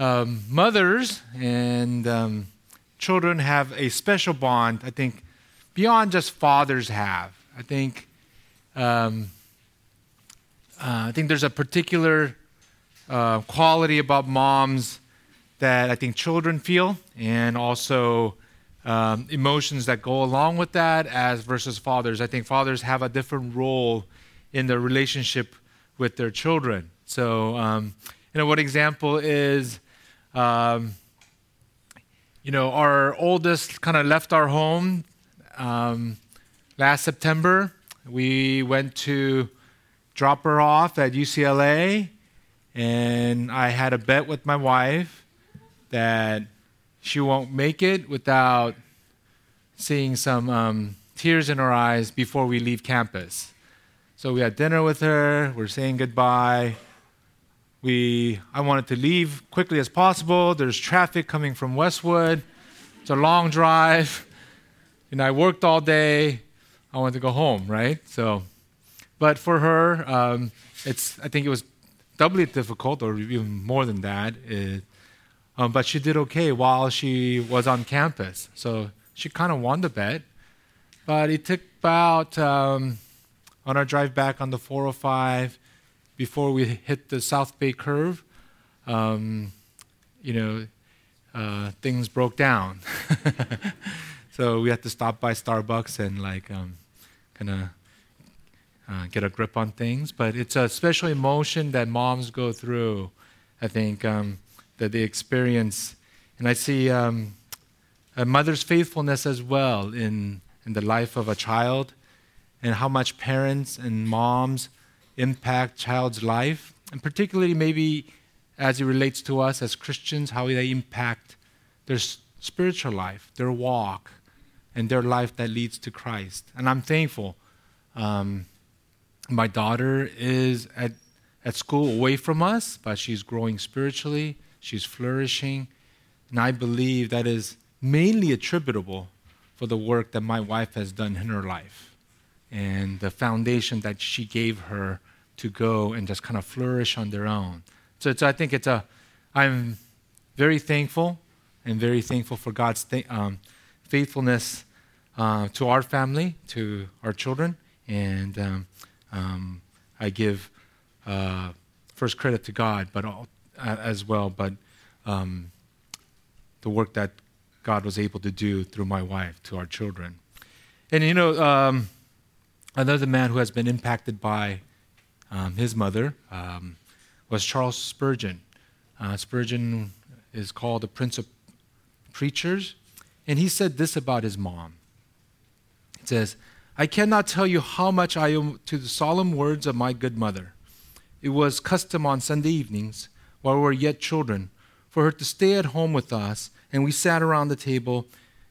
um, mothers and um, children have a special bond, I think, beyond just fathers have. I think, um, uh, I think there's a particular uh, quality about moms that I think children feel, and also um, emotions that go along with that, as versus fathers. I think fathers have a different role in their relationship with their children. So, um, you know, what example is, um, you know, our oldest kind of left our home um, last September. We went to drop her off at UCLA, and I had a bet with my wife that she won't make it without seeing some um, tears in her eyes before we leave campus. So we had dinner with her. We're saying goodbye. We, I wanted to leave quickly as possible. There's traffic coming from Westwood. It's a long drive. And I worked all day. I wanted to go home, right? So, but for her, um, it's. I think it was doubly difficult, or even more than that. It, um, but she did okay while she was on campus. So she kind of won the bet. But it took about um, on our drive back on the 405 before we hit the South Bay curve. Um, you know, uh, things broke down. so we had to stop by Starbucks and like um, kind of uh, get a grip on things. But it's a special emotion that moms go through. I think um, that they experience, and I see um, a mother's faithfulness as well in in the life of a child, and how much parents and moms impact child's life, and particularly maybe as it relates to us as Christians, how they impact their spiritual life, their walk, and their life that leads to Christ. And I'm thankful. Um, my daughter is at, at school away from us, but she's growing spiritually, she's flourishing. And I believe that is mainly attributable for the work that my wife has done in her life and the foundation that she gave her to go and just kind of flourish on their own. So, so I think it's a, I'm very thankful and very thankful for God's th- um, faithfulness uh, to our family, to our children, and um, um, I give uh, first credit to God, but all, uh, as well, but um, the work that God was able to do through my wife to our children. And you know, um, another man who has been impacted by um, his mother um, was Charles Spurgeon. Uh, Spurgeon is called the Prince of Preachers, and he said this about his mom. It says, I cannot tell you how much I owe to the solemn words of my good mother. It was custom on Sunday evenings, while we were yet children, for her to stay at home with us, and we sat around the table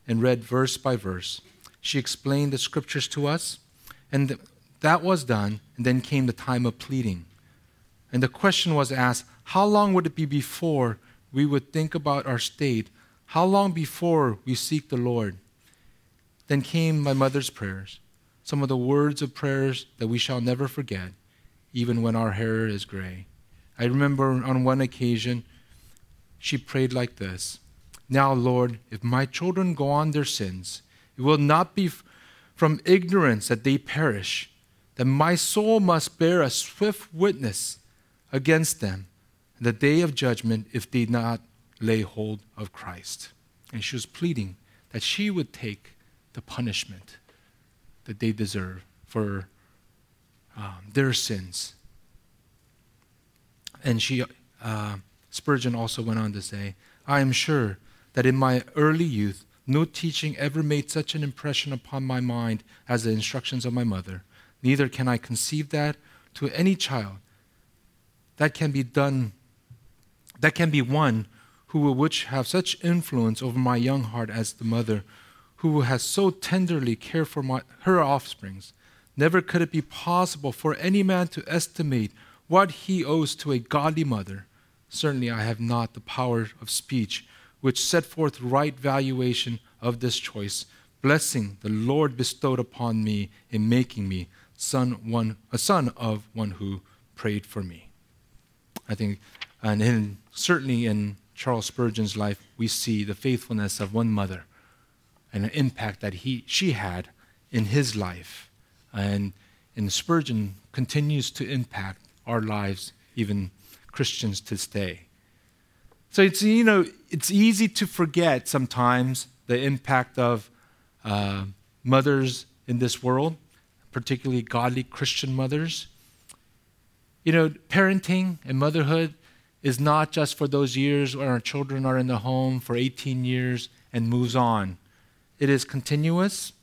and read verse by verse. She explained the scriptures to us, and that was done, and then came the time of pleading. And the question was asked how long would it be before we would think about our state? How long before we seek the Lord? Then came my mother's prayers, some of the words of prayers that we shall never forget, even when our hair is gray. I remember on one occasion, she prayed like this Now, Lord, if my children go on their sins, it will not be from ignorance that they perish that my soul must bear a swift witness against them in the day of judgment if they not lay hold of Christ. And she was pleading that she would take the punishment that they deserve for um, their sins. And she, uh, Spurgeon also went on to say, I am sure that in my early youth, no teaching ever made such an impression upon my mind as the instructions of my mother neither can I conceive that to any child. That can be done, that can be one who will which have such influence over my young heart as the mother, who has so tenderly cared for my, her offsprings. Never could it be possible for any man to estimate what he owes to a godly mother. Certainly, I have not the power of speech which set forth right valuation of this choice, blessing the Lord bestowed upon me in making me son, one, a son of one who prayed for me. I think, and in, certainly in Charles Spurgeon's life, we see the faithfulness of one mother and the impact that he, she had in his life. And, and Spurgeon continues to impact our lives, even Christians to this day. So it's, you know, it's easy to forget sometimes the impact of uh, mothers in this world, particularly godly Christian mothers. You know, parenting and motherhood is not just for those years when our children are in the home for 18 years and moves on. It is continuous,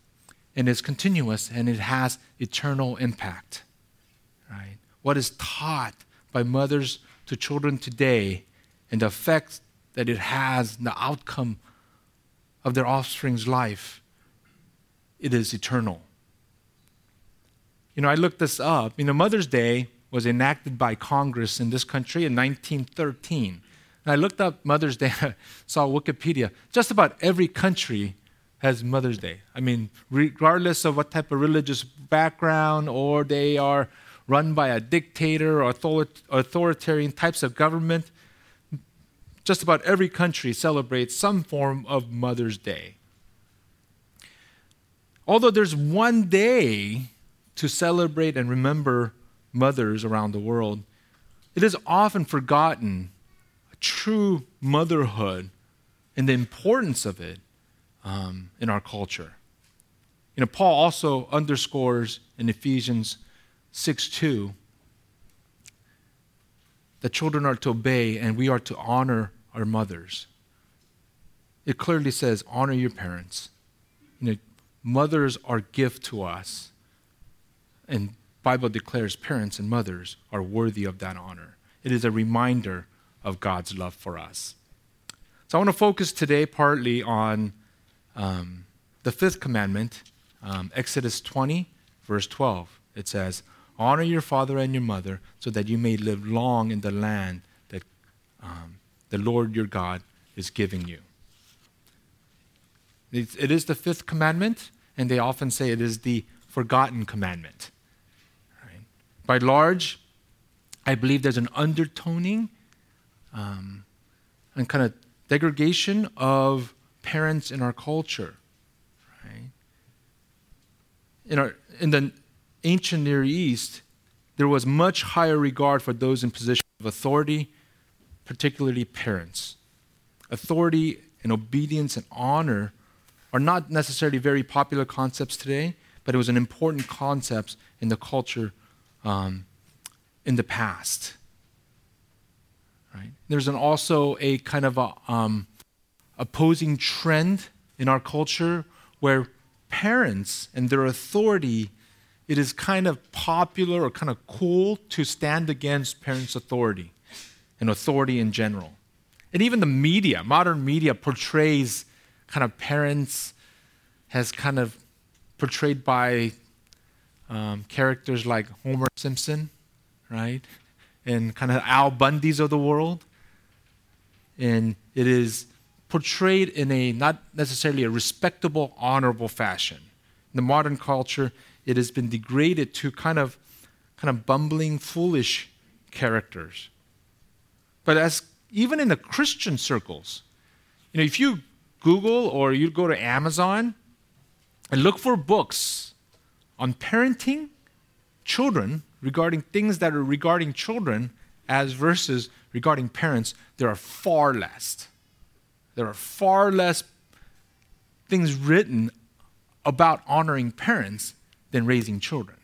and it's continuous, and it has eternal impact. Right? What is taught by mothers to children today and the effect that it has, the outcome of their offspring's life, it is eternal. You know, I looked this up. You know, Mother's Day was enacted by Congress in this country in 1913. And I looked up Mother's Day, saw Wikipedia. Just about every country has Mother's Day. I mean, regardless of what type of religious background or they are run by a dictator or authoritarian types of government, just about every country celebrates some form of Mother's Day. Although there's one day to celebrate and remember mothers around the world, it is often forgotten true motherhood and the importance of it um, in our culture. You know, Paul also underscores in Ephesians 6 2 that children are to obey and we are to honor our mothers. It clearly says, honor your parents. You know, mothers are gift to us. And Bible declares parents and mothers are worthy of that honor. It is a reminder of God's love for us. So I want to focus today partly on um, the fifth commandment, um, Exodus 20, verse 12. It says, Honor your father and your mother so that you may live long in the land that um, the Lord your God is giving you. it is the fifth commandment, and they often say it is the forgotten commandment. By large, I believe there's an undertoning um, and kind of degradation of parents in our culture. Right? In, our, in the ancient Near East, there was much higher regard for those in positions of authority particularly parents. Authority and obedience and honor are not necessarily very popular concepts today, but it was an important concept in the culture um, in the past. Right? There's an also a kind of a, um, opposing trend in our culture where parents and their authority it is kind of popular or kind of cool to stand against parents' authority and authority in general. And even the media, modern media, portrays kind of parents as kind of portrayed by um, characters like Homer Simpson, right? And kind of Al Bundy's of the world. And it is portrayed in a not necessarily a respectable, honorable fashion. In the modern culture, it has been degraded to kind of kind of bumbling, foolish characters. But as even in the Christian circles, you know, if you Google or you go to Amazon and look for books on parenting children regarding things that are regarding children as versus regarding parents, there are far less. There are far less things written about honoring parents than raising children.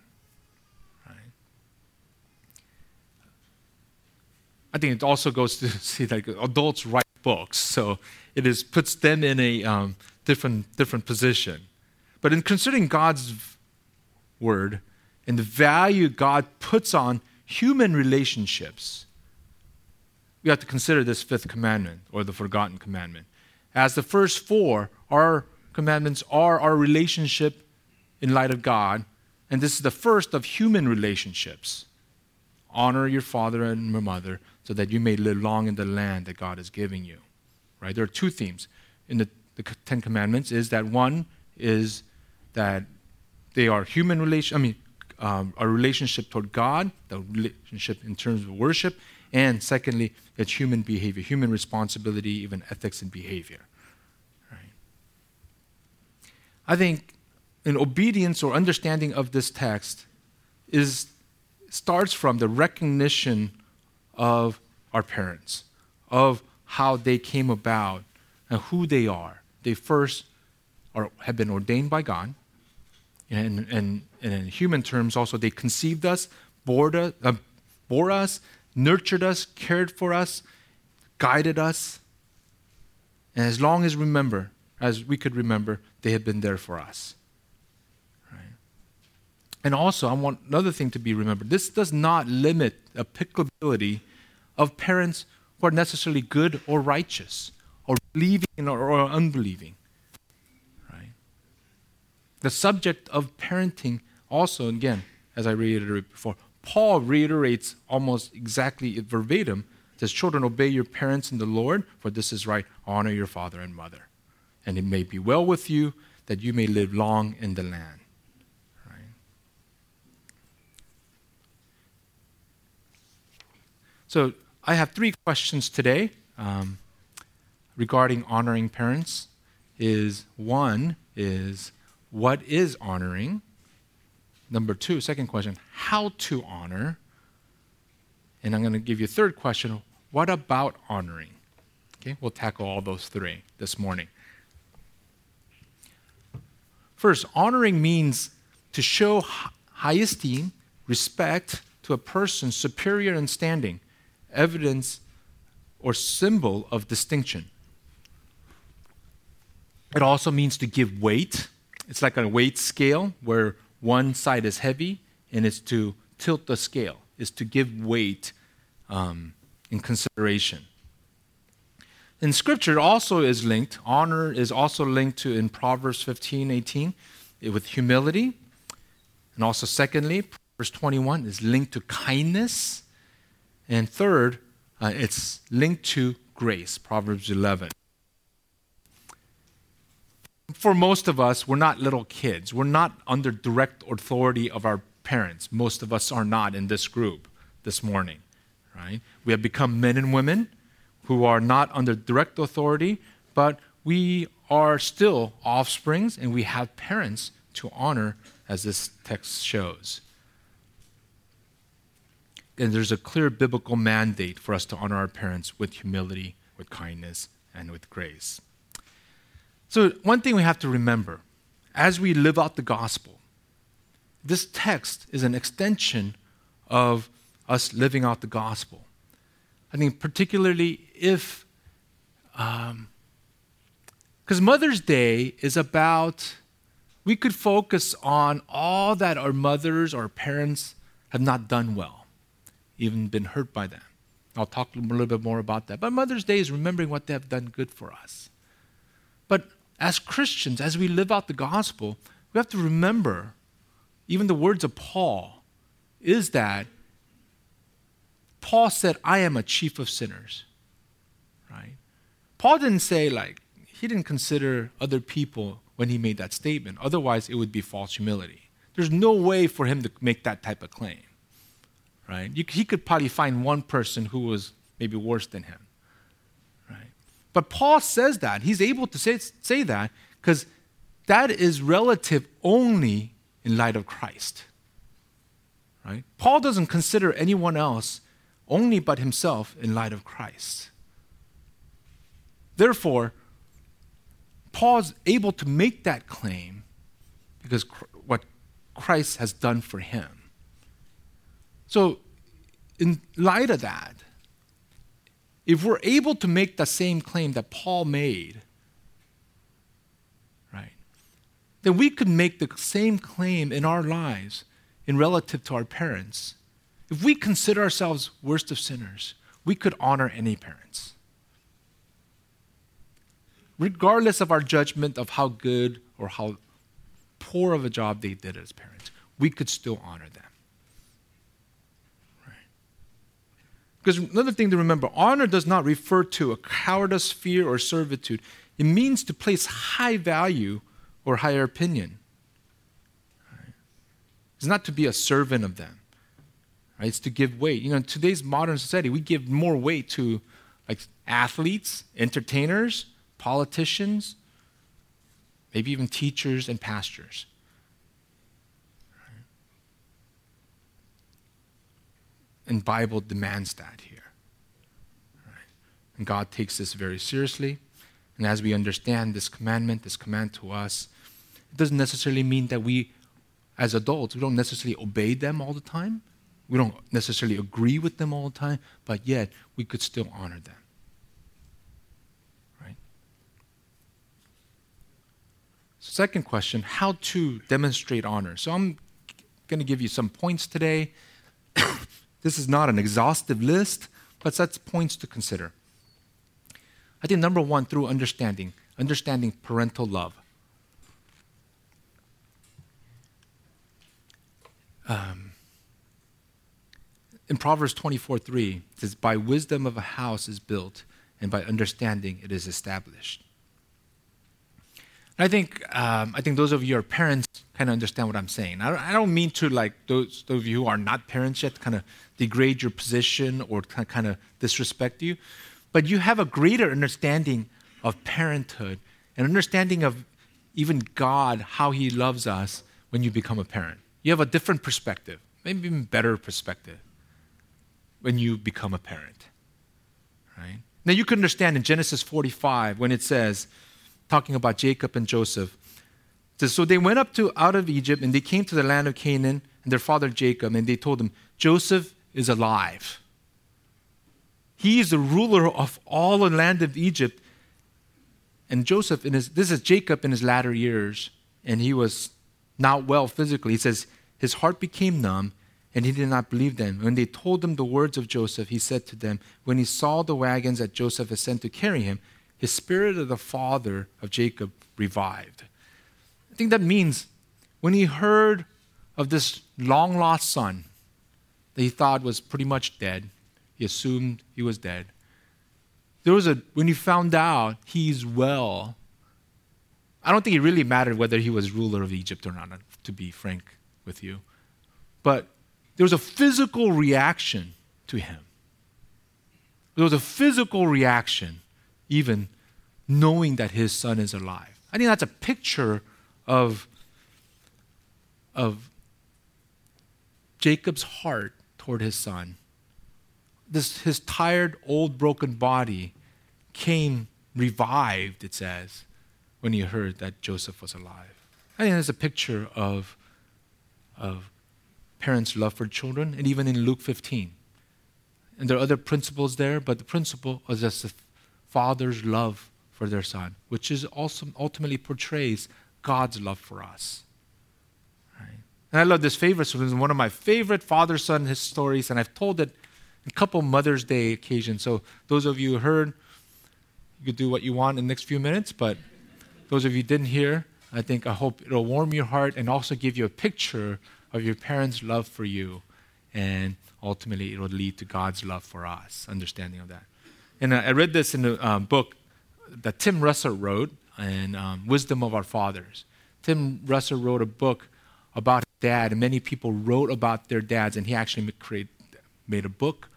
I think it also goes to see like adults write books, so it is puts them in a um, different different position. But in considering God's word and the value God puts on human relationships, we have to consider this fifth commandment or the forgotten commandment. As the first four, our commandments are our relationship in light of God, and this is the first of human relationships. Honor your father and your mother so that you may live long in the land that God is giving you. Right? There are two themes in the, the Ten Commandments. Is that one is that they are human relation. I mean, um, a relationship toward God, the relationship in terms of worship, And secondly, it's human behavior, human responsibility, even ethics and behavior. Right? I think an obedience or understanding of this text is starts from the recognition of our parents, of how they came about and who they are. They first are, have been ordained by God. And, and, and in human terms, also, they conceived us, bore us, uh, bore us, nurtured us, cared for us, guided us. And as long as remember, as we could remember, they have been there for us. Right? And also, I want another thing to be remembered. This does not limit the applicability of parents who are necessarily good or righteous, or believing or unbelieving. The subject of parenting also, again, as I reiterated before, Paul reiterates almost exactly verbatim says, Children, obey your parents in the Lord, for this is right. Honor your father and mother. And it may be well with you that you may live long in the land. Right? So I have three questions today um, regarding honoring parents. Is one is what is honoring? Number two, second question, how to honor? And I'm going to give you a third question, what about honoring? Okay, we'll tackle all those three this morning. First, honoring means to show high esteem, respect to a person superior in standing, evidence or symbol of distinction. It also means to give weight. It's like a weight scale where one side is heavy, and it's to tilt the scale, is to give weight um, in consideration. In Scripture, also is linked, honor is also linked to in Proverbs 15, 18, with humility. And also, secondly, verse 21 is linked to kindness. And third, uh, it's linked to grace, Proverbs 11 for most of us, we're not little kids. We're not under direct authority of our parents. Most of us are not in this group this morning, right? We have become men and women who are not under direct authority, but we are still offsprings and we have parents to honor, as this text shows. And there's a clear biblical mandate for us to honor our parents with humility, with kindness, and with grace. So, one thing we have to remember as we live out the gospel, this text is an extension of us living out the gospel. I think, particularly if, because um, Mother's Day is about, we could focus on all that our mothers or parents have not done well, even been hurt by them. I'll talk a little bit more about that. But Mother's Day is remembering what they have done good for us. But as Christians, as we live out the gospel, we have to remember, even the words of Paul, is that Paul said, I am a chief of sinners. Right? Paul didn't say, like, he didn't consider other people when he made that statement. Otherwise, it would be false humility. There's no way for him to make that type of claim. Right? You, he could probably find one person who was maybe worse than him. But Paul says that. He's able to say, say that because that is relative only in light of Christ. Right? Paul doesn't consider anyone else only but himself in light of Christ. Therefore, Paul's able to make that claim because what Christ has done for him. So, in light of that, if we're able to make the same claim that Paul made, right, then we could make the same claim in our lives in relative to our parents. If we consider ourselves worst of sinners, we could honor any parents. Regardless of our judgment of how good or how poor of a job they did as parents, we could still honor them. Because another thing to remember honor does not refer to a cowardice, fear, or servitude. It means to place high value or higher opinion. It's not to be a servant of them. It's to give weight. You know, in today's modern society, we give more weight to like athletes, entertainers, politicians, maybe even teachers and pastors. And Bible demands that here. And God takes this very seriously. And as we understand this commandment, this command to us, it doesn't necessarily mean that we, as adults, we don't necessarily obey them all the time. We don't necessarily agree with them all the time, but yet we could still honor them. Right? Second question how to demonstrate honor. So I'm going to give you some points today. this is not an exhaustive list, but that's points to consider. I think number one, through understanding, understanding parental love. Um, in Proverbs 24 3, it says, By wisdom of a house is built, and by understanding it is established. I think, um, I think those of you who are parents kind of understand what I'm saying. I don't, I don't mean to, like, those, those of you who are not parents yet, kind of degrade your position or kind of disrespect you but you have a greater understanding of parenthood and understanding of even God, how He loves us when you become a parent. You have a different perspective, maybe even better perspective when you become a parent. Right? Now you can understand in Genesis 45 when it says, talking about Jacob and Joseph, So they went up to out of Egypt and they came to the land of Canaan and their father Jacob, and they told him, Joseph is alive. He is the ruler of all the land of Egypt. And Joseph, in his, this is Jacob in his latter years, and he was not well physically. He says, his heart became numb, and he did not believe them. When they told him the words of Joseph, he said to them, When he saw the wagons that Joseph had sent to carry him, his spirit of the father of Jacob revived. I think that means when he heard of this long lost son that he thought was pretty much dead, he assumed he was dead. There was a, when he found out he's well, I don't think it really mattered whether he was ruler of Egypt or not, to be frank with you. But there was a physical reaction to him. There was a physical reaction, even knowing that his son is alive. I think that's a picture of, of Jacob's heart toward his son this, his tired, old, broken body came revived, it says, when he heard that Joseph was alive. I think that's a picture of, of parents' love for children, and even in Luke 15. And there are other principles there, but the principle is just father's love for their son, which is also ultimately portrays God's love for us. Right? And I love this favorite story. It's one of my favorite father-son stories, and I've told it a couple Mother's Day occasions. So those of you who heard, you could do what you want in the next few minutes, but those of you didn't hear, I think I hope it'll warm your heart and also give you a picture of your parents' love for you. And ultimately, it will lead to God's love for us, understanding of that. And I read this in a um, book that Tim Russert wrote, and um, Wisdom of Our Fathers. Tim Russert wrote a book about dad, and many people wrote about their dads, and he actually made, made a book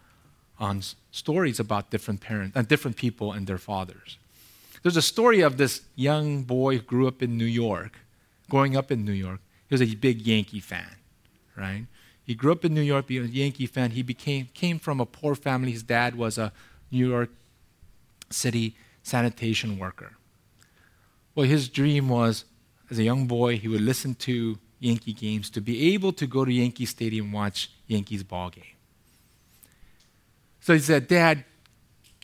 on stories about different parents, uh, different people and their fathers. There's a story of this young boy who grew up in New York, growing up in New York. He was a big Yankee fan, right? He grew up in New York, being a Yankee fan. He became came from a poor family. His dad was a New York City sanitation worker. Well, his dream was, as a young boy, he would listen to Yankee games to be able to go to Yankee Stadium and watch Yankees ball game. So he said, Dad,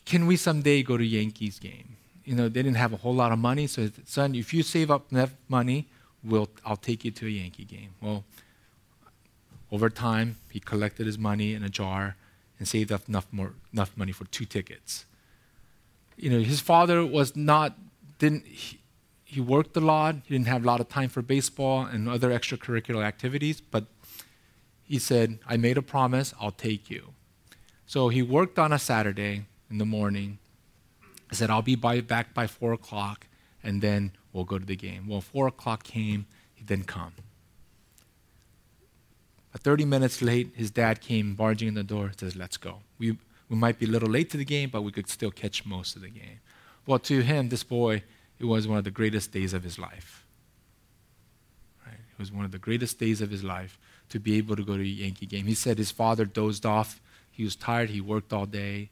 can we someday go to Yankees game? You know, they didn't have a whole lot of money, so said, son, if you save up enough money, we'll, I'll take you to a Yankee game. Well, over time, he collected his money in a jar and saved up enough, more, enough money for two tickets. You know, his father was not, didn't, he, he worked a lot. He didn't have a lot of time for baseball and other extracurricular activities, but he said, I made a promise, I'll take you. So he worked on a Saturday in the morning. I said, I'll be by, back by 4 o'clock, and then we'll go to the game. Well, 4 o'clock came, he didn't come. But 30 minutes late, his dad came barging in the door, says, Let's go. We, we might be a little late to the game, but we could still catch most of the game. Well, to him, this boy, it was one of the greatest days of his life. Right? It was one of the greatest days of his life to be able to go to a Yankee game. He said his father dozed off. He was tired. He worked all day,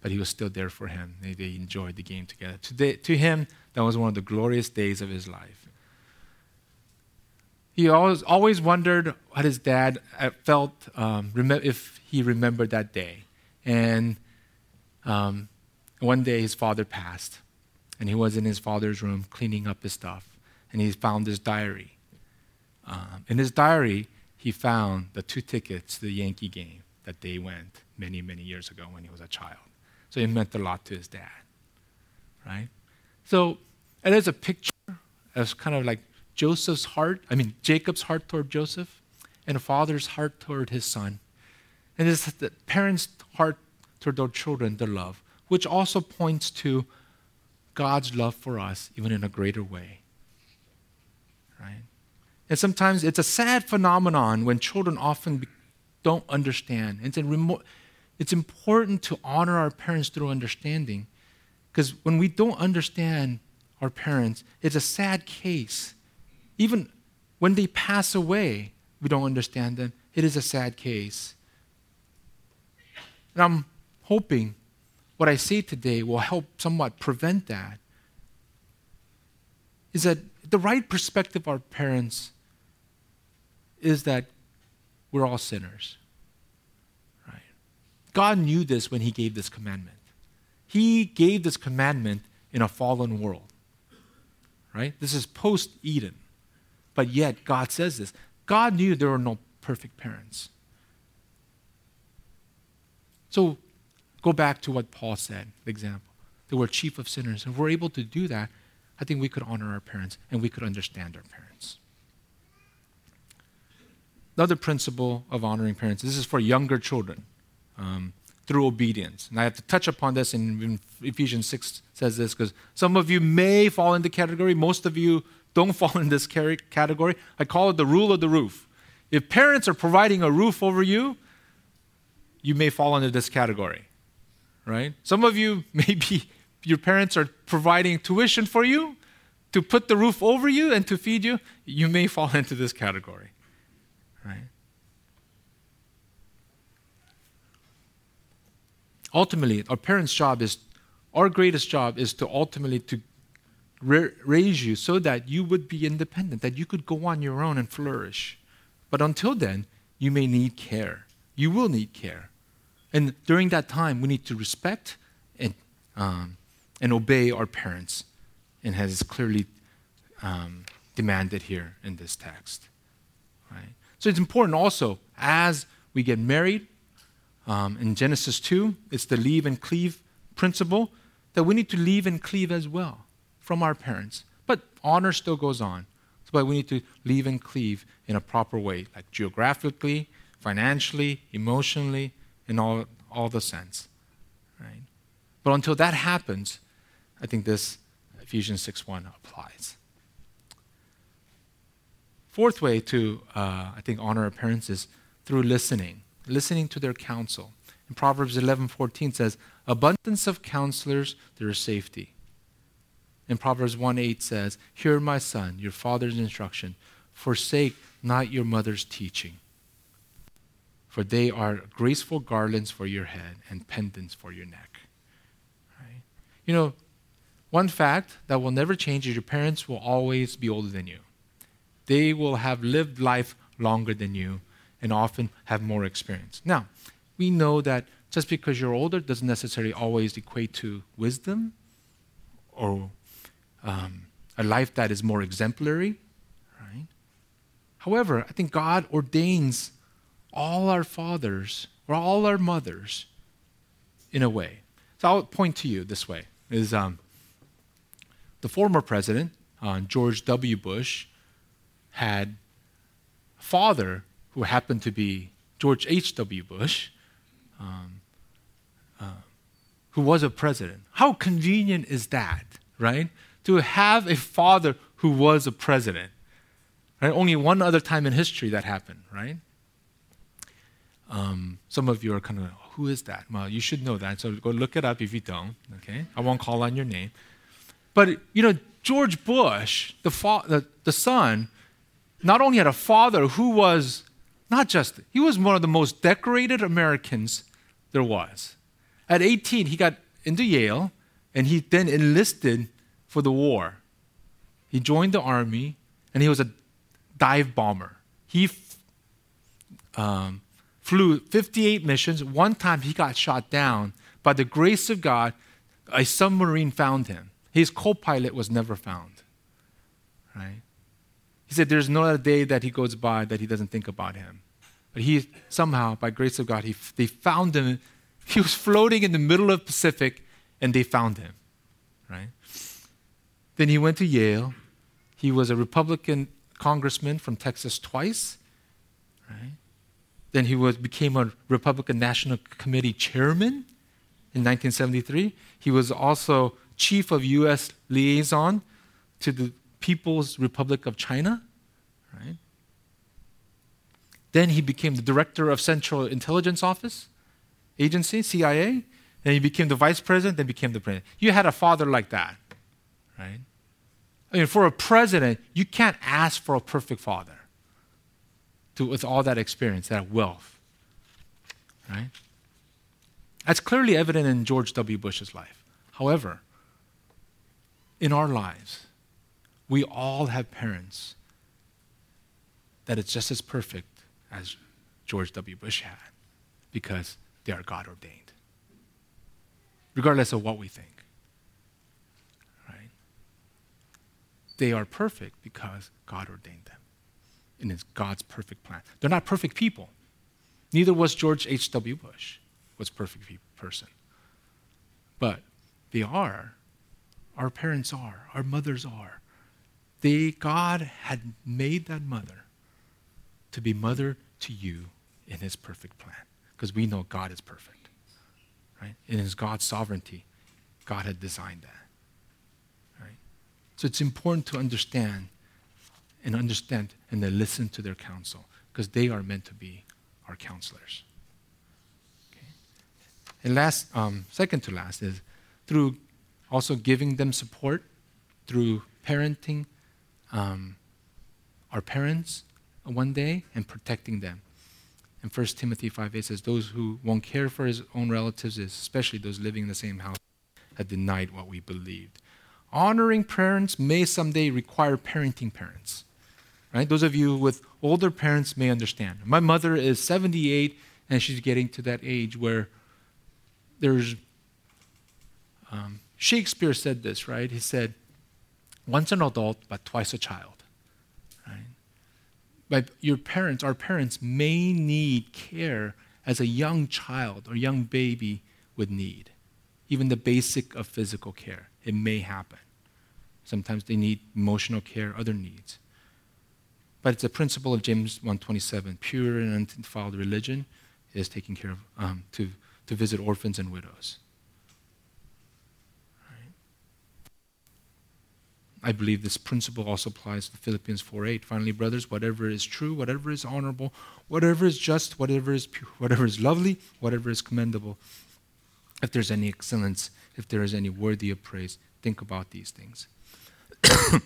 but he was still there for him. They, they enjoyed the game together. To, the, to him, that was one of the glorious days of his life. He always, always wondered what his dad uh, felt um, if he remembered that day. And um, one day his father passed, and he was in his father's room cleaning up his stuff, and he found his diary. Um, in his diary, he found the two tickets to the Yankee game that they went many, many years ago when he was a child. So it meant a lot to his dad, right? So it is a picture of kind of like Joseph's heart, I mean, Jacob's heart toward Joseph, and a father's heart toward his son. And it's the parents' heart toward their children, their love, which also points to God's love for us, even in a greater way. Right? And sometimes it's a sad phenomenon when children often don't understand. It's, remo- it's important to honor our parents through understanding, because when we don't understand our parents, it's a sad case even when they pass away, we don't understand them. It is a sad case. And I'm hoping what I say today will help somewhat prevent that. Is that the right perspective of our parents is that we're all sinners. Right? God knew this when He gave this commandment. He gave this commandment in a fallen world. Right? This is post Eden. But yet, God says this God knew there were no perfect parents. So, go back to what Paul said, the example. They were chief of sinners. If we're able to do that, I think we could honor our parents and we could understand our parents. Another principle of honoring parents this is for younger children um, through obedience. And I have to touch upon this in Ephesians 6 says this because some of you may fall in the category, most of you don't fall in this category. I call it the rule of the roof. If parents are providing a roof over you, you may fall into this category, right? Some of you, maybe your parents are providing tuition for you to put the roof over you and to feed you. You may fall into this category, right? Ultimately, our parents' job is, our greatest job is to ultimately to raise you so that you would be independent, that you could go on your own and flourish. But until then, you may need care. You will need care. And during that time, we need to respect and, um, and obey our parents, and has clearly um, demanded here in this text. Right? So it's important also as we get married. Um, in Genesis 2, it's the leave and cleave principle that we need to leave and cleave as well from our parents. But honor still goes on. But we need to leave and cleave in a proper way, like geographically, financially, emotionally, in all, all the sense. Right? But until that happens, I think this Ephesians 6.1 applies. Fourth way to, uh, I think, honor our parents is through listening, listening to their counsel. In Proverbs 11:14 says, "Abundance of counselors, there is safety, in Proverbs 1 8 says, Hear, my son, your father's instruction. Forsake not your mother's teaching, for they are graceful garlands for your head and pendants for your neck. Right? You know, one fact that will never change is your parents will always be older than you. They will have lived life longer than you and often have more experience. Now, we know that just because you're older doesn't necessarily always equate to wisdom a life that is more exemplary, right? However, I think God ordains all our fathers or all our mothers in a way. So I'll point to you this way: is um, the former president uh, George W. Bush had a father who happened to be George H. W. Bush, um, uh, who was a president. How convenient is that, right? To have a father who was a president. Right? Only one other time in history that happened, right? Um, some of you are kind of, who is that? Well, you should know that. So go look it up if you don't. Okay, I won't call on your name. But you know, George Bush, the, fa- the, the son, not only had a father who was not just, he was one of the most decorated Americans there was. At 18, he got into Yale and he then enlisted for the war. He joined the army and he was a dive bomber. He um, flew 58 missions. One time he got shot down. By the grace of God, a submarine found him. His co pilot was never found. Right? He said, There's no other day that he goes by that he doesn't think about him. But he somehow, by grace of God, he, they found him. He was floating in the middle of the Pacific, and they found him. Right? Then he went to Yale. He was a Republican congressman from Texas twice. Right? Then he was, became a Republican National Committee chairman in 1973. He was also chief of U.S. liaison to the People's Republic of China. Right? Then he became the director of Central Intelligence Office Agency, CIA. Then he became the vice president, then became the president. You had a father like that, right? I mean, for a president, you can't ask for a perfect father to, with all that experience, that wealth, right? That's clearly evident in George W. Bush's life. However, in our lives, we all have parents that it's just as perfect as George W. Bush had because they are God ordained, regardless of what we think. They are perfect because God ordained them. And it's God's perfect plan. They're not perfect people. Neither was George H.W. Bush was perfect person. But they are. Our parents are. Our mothers are. They, God had made that mother to be mother to you in his perfect plan. Because we know God is perfect. Right? In his God's sovereignty, God had designed that. So it's important to understand and understand and then listen to their counsel because they are meant to be our counselors. Okay? And last, um, second to last is through also giving them support through parenting um, our parents one day and protecting them. And 1 Timothy 5 8 says, Those who won't care for his own relatives, especially those living in the same house, have denied what we believed. Honoring parents may someday require parenting parents. Right? Those of you with older parents may understand. My mother is 78 and she's getting to that age where there's um, Shakespeare said this, right? He said, once an adult, but twice a child Right? but your parents, our parents, may need care as a young child or young baby would need. Even the basic of physical care. It may happen. Sometimes they need emotional care, other needs. But it's a principle of James 127 pure and undefiled religion is taking care of, um, to, to visit orphans and widows. I believe this principle also applies to Philippians 4:8. Finally, brothers, whatever is true, whatever is honorable, whatever is just, whatever is pure, whatever is lovely, whatever is commendable, if there's any excellence, if there is any worthy of praise, think about these things.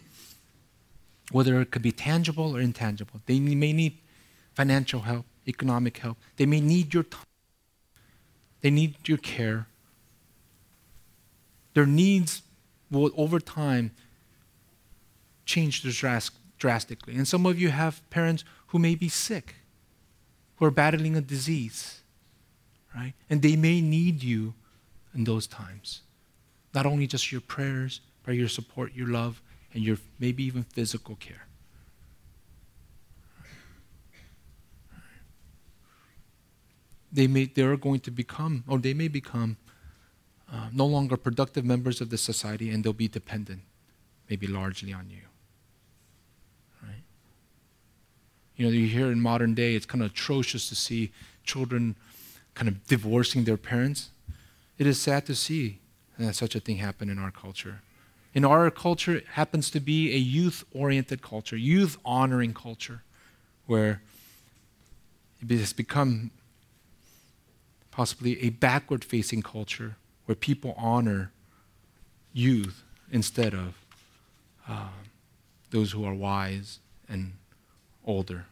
Whether it could be tangible or intangible, they may need financial help, economic help. They may need your time. They need your care. Their needs will, over time, changed drastically. And some of you have parents who may be sick, who are battling a disease, right? And they may need you in those times. Not only just your prayers, but your support, your love, and your maybe even physical care. They may they are going to become, or they may become, uh, no longer productive members of the society, and they'll be dependent, maybe largely on you. Right? You know, you hear in modern day, it's kind of atrocious to see children kind of divorcing their parents. It is sad to see that such a thing happen in our culture. In our culture, it happens to be a youth oriented culture, youth honoring culture, where it has become possibly a backward facing culture where people honor youth instead of uh, those who are wise and older.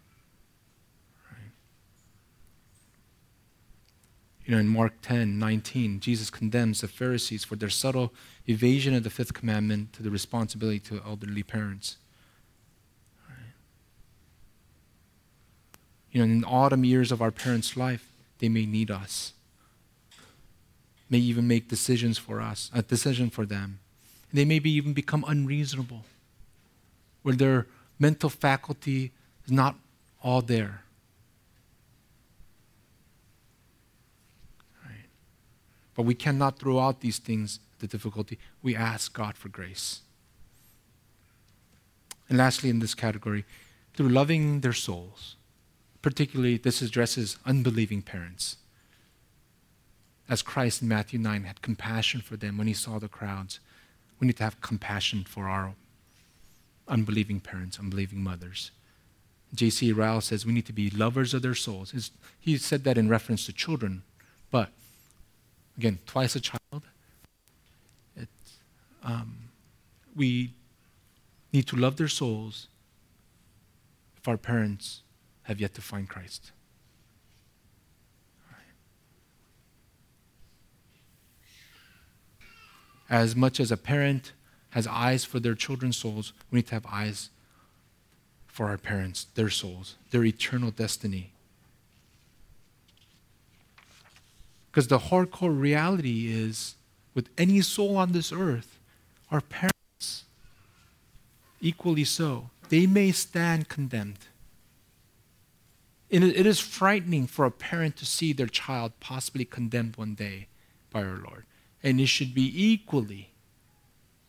You know, in Mark 10 19, Jesus condemns the Pharisees for their subtle evasion of the fifth commandment to the responsibility to elderly parents. You know, in the autumn years of our parents' life, they may need us. May even make decisions for us, a decision for them. They may be even become unreasonable, where their mental faculty is not all there. But we cannot throw out these things, the difficulty. We ask God for grace. And lastly, in this category, through loving their souls Particularly, this addresses unbelieving parents. As Christ in Matthew 9 had compassion for them when he saw the crowds, we need to have compassion for our unbelieving parents, unbelieving mothers. J.C. Ryle says we need to be lovers of their souls. He said that in reference to children, but again, twice a child. Um, we need to love their souls if our parents have yet to find Christ. As much as a parent has eyes for their children's souls, we need to have eyes for our parents, their souls, their eternal destiny. Because the hardcore reality is with any soul on this earth, our parents, equally so, they may stand condemned. It is frightening for a parent to see their child possibly condemned one day by our Lord. And it should be equally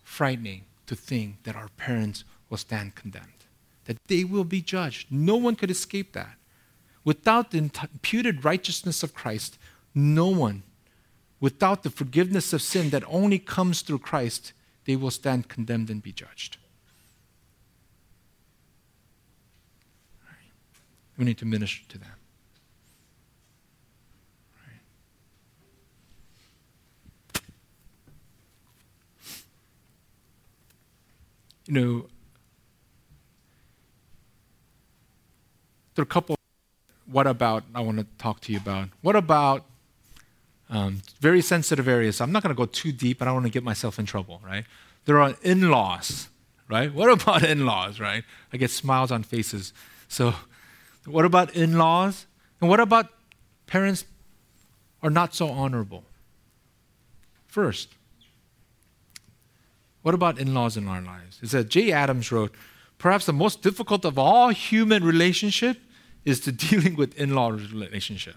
frightening to think that our parents will stand condemned, that they will be judged. No one could escape that. Without the imputed righteousness of Christ, no one, without the forgiveness of sin that only comes through Christ, they will stand condemned and be judged. We need to minister to them. You know, there are a couple. What about I want to talk to you about? What about um, very sensitive areas? I'm not going to go too deep. I don't want to get myself in trouble, right? There are in-laws, right? What about in-laws, right? I get smiles on faces. So what about in laws? And what about parents are not so honorable? First, what about in laws in our lives? It said, Jay Adams wrote, perhaps the most difficult of all human relationship is the dealing with in law relationship,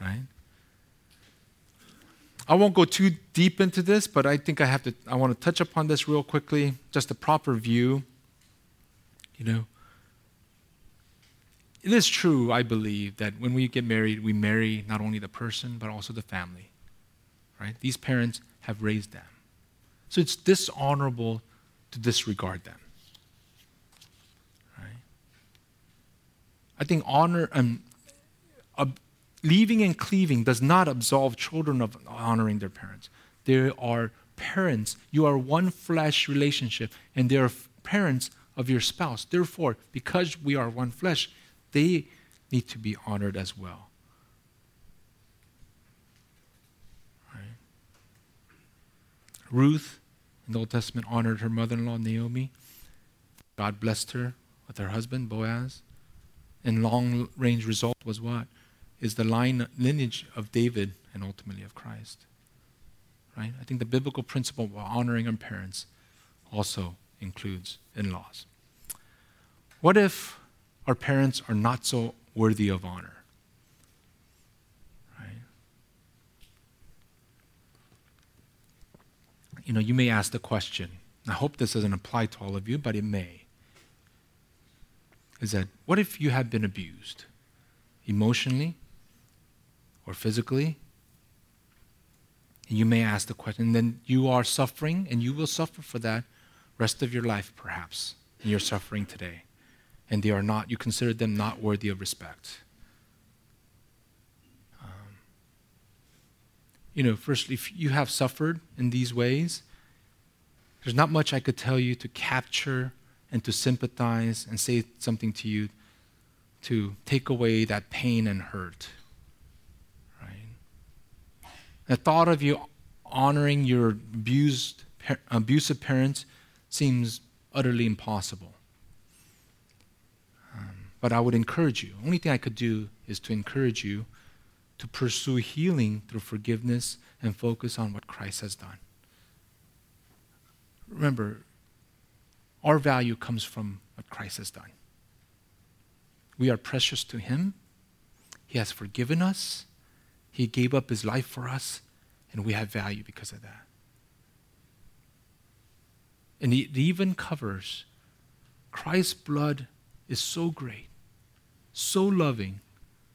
right? I won't go too deep into this, but I think I have to, I want to touch upon this real quickly, just a proper view. You know, it is true, I believe, that when we get married, we marry not only the person, but also the family. Right? These parents have raised them. So it's dishonorable to disregard them. Right? I think honor um, leaving and cleaving does not absolve children of honoring their parents. They are parents. You are one flesh relationship, and they are parents of your spouse. Therefore, because we are one flesh, they need to be honored as well. Right? Ruth in the Old Testament honored her mother in law, Naomi. God blessed her with her husband, Boaz. And long range result was what? Is the line lineage of David and ultimately of Christ. Right? I think the biblical principle of honoring our parents also includes in laws. What if our parents are not so worthy of honor. Right? You know, you may ask the question. I hope this doesn't apply to all of you, but it may. Is that what if you have been abused emotionally or physically? And you may ask the question, then you are suffering, and you will suffer for that rest of your life, perhaps, and you're suffering today and they are not, you consider them not worthy of respect. Um, you know, firstly, if you have suffered in these ways, there's not much I could tell you to capture and to sympathize and say something to you to take away that pain and hurt. The thought of you honoring your abused, abusive parents seems utterly impossible. Um, but I would encourage you. Only thing I could do is to encourage you to pursue healing through forgiveness and focus on what Christ has done. Remember, our value comes from what Christ has done. We are precious to Him. He has forgiven us. He gave up His life for us, and we have value because of that. And it even covers Christ's blood is so great, so loving,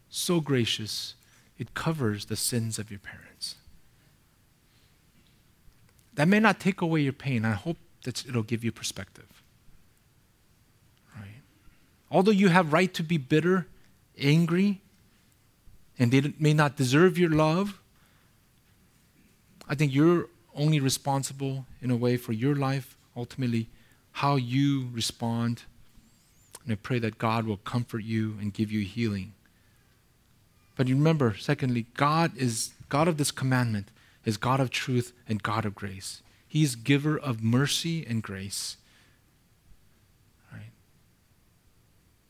so gracious, it covers the sins of your parents. That may not take away your pain. I hope that it'll give you perspective. Right? Although you have right to be bitter, angry, and they may not deserve your love, I think you're only responsible in a way for your life, ultimately, how you respond. And I pray that God will comfort you and give you healing. But remember, secondly, God is God of this commandment is God of truth and God of grace. He is giver of mercy and grace. Right?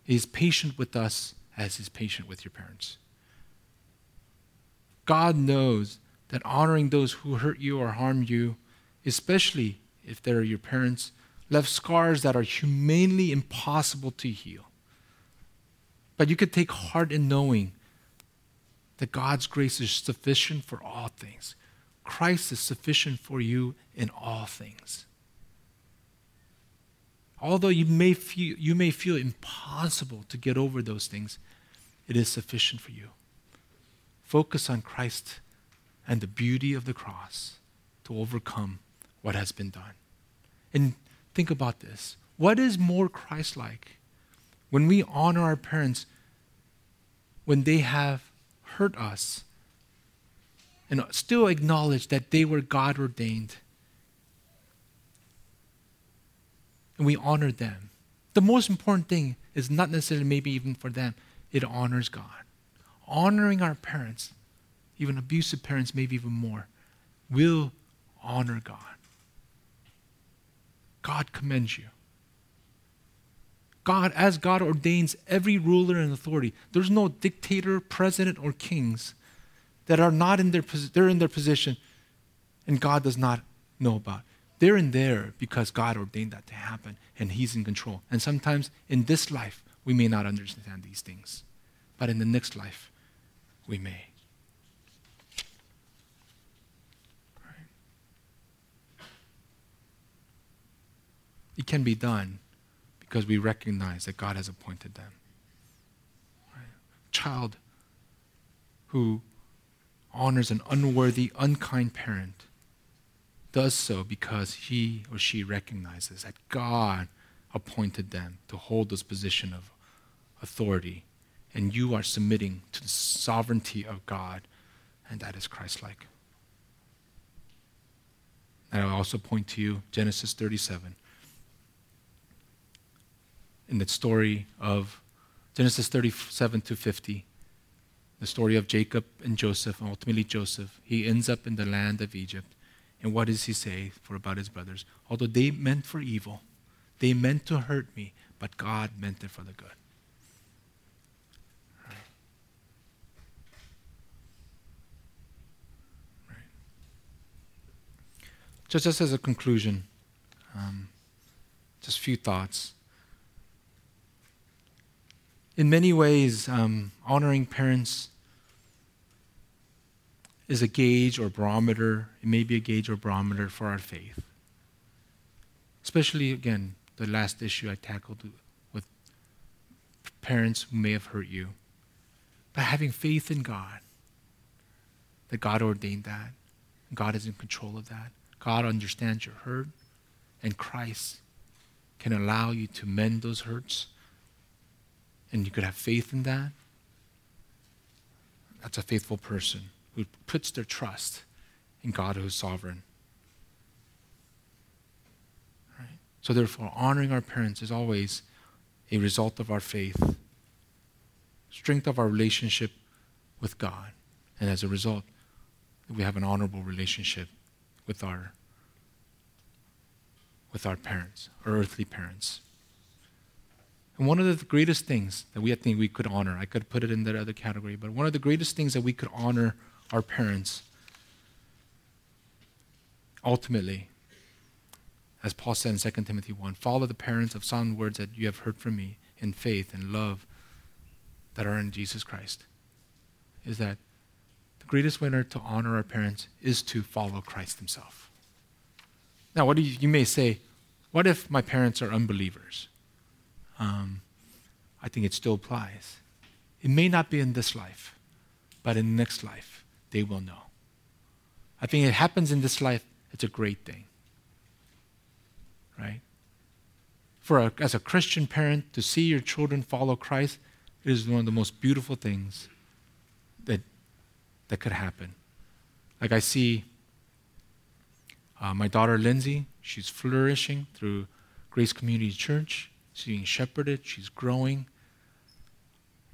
He is patient with us as he's patient with your parents. God knows that honoring those who hurt you or harm you, especially if they're your parents, left scars that are humanly impossible to heal. But you could take heart in knowing that God's grace is sufficient for all things. Christ is sufficient for you in all things. Although you may feel, you may feel impossible to get over those things, it is sufficient for you. Focus on Christ and the beauty of the cross to overcome what has been done. And think about this. What is more Christ like? When we honor our parents, when they have hurt us and still acknowledge that they were God ordained. And we honor them. The most important thing is not necessarily maybe even for them, it honors God. Honoring our parents, even abusive parents, maybe even more, will honor God. God commends you. God, as God ordains every ruler and authority, there's no dictator, president, or kings that are not in their they're in their position, and God does not know about. They're in there because God ordained that to happen, and He's in control. And sometimes in this life, we may not understand these things, but in the next life, we may. It can be done because we recognize that God has appointed them. Right? Child who honors an unworthy, unkind parent does so because he or she recognizes that God appointed them to hold this position of authority, and you are submitting to the sovereignty of God, and that is Christ like. And I'll also point to you Genesis 37 in the story of Genesis 37 to 50, the story of Jacob and Joseph, and ultimately Joseph. He ends up in the land of Egypt. And what does he say for about his brothers? Although they meant for evil, they meant to hurt me, but God meant it for the good. Just, just as a conclusion, um, just a few thoughts in many ways, um, honoring parents is a gauge or barometer. It may be a gauge or barometer for our faith. Especially, again, the last issue I tackled with parents who may have hurt you. But having faith in God, that God ordained that, God is in control of that, God understands your hurt, and Christ can allow you to mend those hurts and you could have faith in that, that's a faithful person who puts their trust in God who is sovereign. Right? So, therefore, honoring our parents is always a result of our faith, strength of our relationship with God. And as a result, we have an honorable relationship with our with our parents, our earthly parents. And one of the greatest things that we I think we could honor, I could put it in that other category, but one of the greatest things that we could honor our parents ultimately, as Paul said in 2 Timothy 1, follow the parents of sound words that you have heard from me in faith and love that are in Jesus Christ. Is that greatest winner to honor our parents is to follow Christ Himself. Now, what do you, you may say, what if my parents are unbelievers? Um, I think it still applies. It may not be in this life, but in the next life, they will know. I think it happens in this life, it's a great thing. Right? For a, as a Christian parent, to see your children follow Christ, it is one of the most beautiful things that could happen. Like I see uh, my daughter Lindsay, she's flourishing through Grace Community Church. She's being shepherded, she's growing.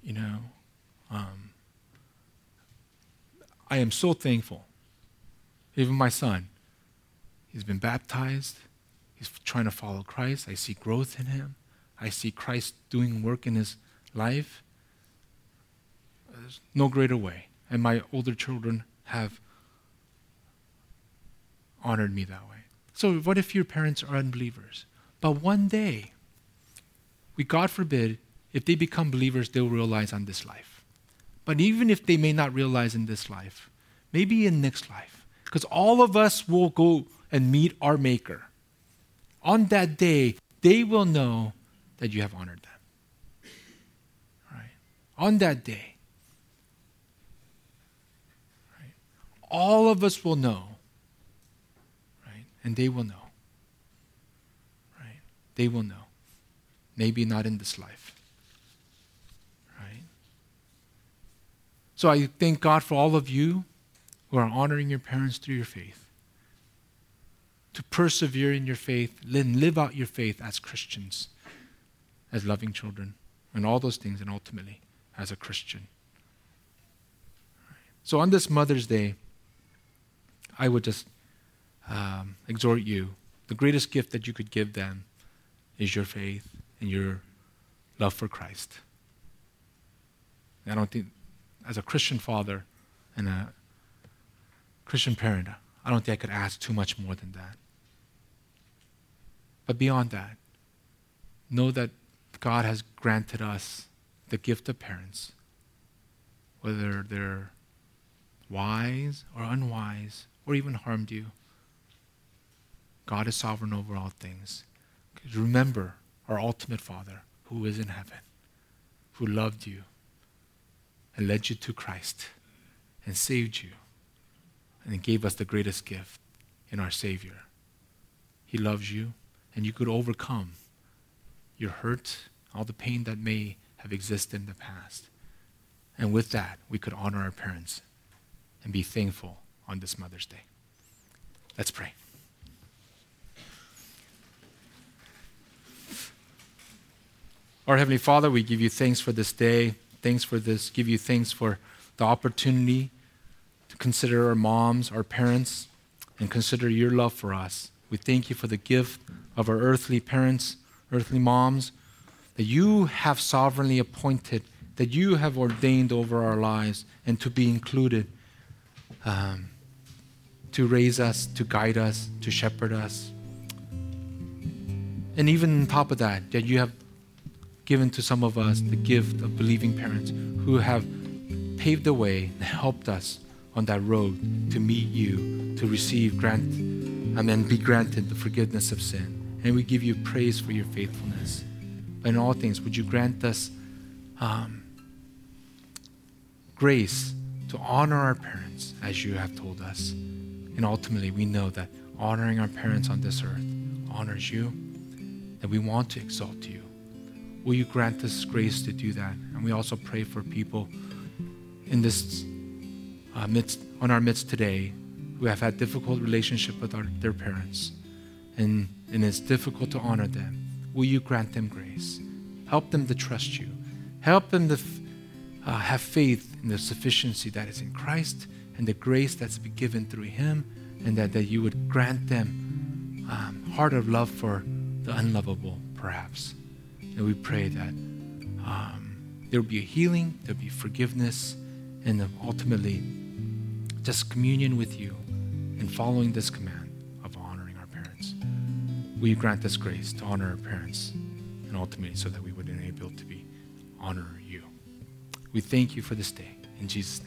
You know, um, I am so thankful. Even my son, he's been baptized. He's trying to follow Christ. I see growth in him. I see Christ doing work in his life. There's no greater way. And my older children have honored me that way. So, what if your parents are unbelievers? But one day, we, God forbid, if they become believers, they'll realize on this life. But even if they may not realize in this life, maybe in next life, because all of us will go and meet our Maker. On that day, they will know that you have honored them. Right? On that day, all of us will know Right? and they will know. Right? They will know. Maybe not in this life. Right? So I thank God for all of you who are honoring your parents through your faith. To persevere in your faith, and live out your faith as Christians, as loving children, and all those things, and ultimately as a Christian. So on this Mother's Day, I would just um, exhort you the greatest gift that you could give them is your faith and your love for Christ. I don't think, as a Christian father and a Christian parent, I don't think I could ask too much more than that. But beyond that, know that God has granted us the gift of parents, whether they're wise or unwise or even harmed you. God is sovereign over all things. Remember our ultimate Father who is in heaven, who loved you and led you to Christ and saved you and gave us the greatest gift in our Savior. He loves you, and you could overcome your hurt, all the pain that may have existed in the past. And with that, we could honor our parents and be thankful on this Mother's Day. Let's pray. Our Heavenly Father, we give you thanks for this day. Thanks for this. Give you thanks for the opportunity to consider our moms, our parents, and consider your love for us. We thank you for the gift of our earthly parents, earthly moms, that you have sovereignly appointed, that you have ordained over our lives, and to be included, um, to raise us, to guide us, to shepherd us. And even on top of that, that you have given to some of us the gift of believing parents who have paved the way and helped us on that road to meet you, to receive, grant, and then be granted the forgiveness of sin. And we give you praise for your faithfulness. But in all things, would you grant us um, grace to honor our parents as you have told us? And ultimately, we know that honoring our parents on this earth honors you, that we want to exalt you will you grant us grace to do that? And we also pray for people in this uh, midst, on our midst today who have had difficult relationship with our, their parents, and, and it's difficult to honor them, will you grant them grace? Help them to trust you. Help them to f- uh, have faith in the sufficiency that is in Christ and the grace that's been given through Him, and that, that you would grant them um, heart of love for the unlovable, perhaps. And we pray that um, there will be a healing, there will be forgiveness, and ultimately just communion with you and following this command of honoring our parents. Will you grant us grace to honor our parents and ultimately so that we would enable to be honor you? We thank you for this day. In Jesus' name.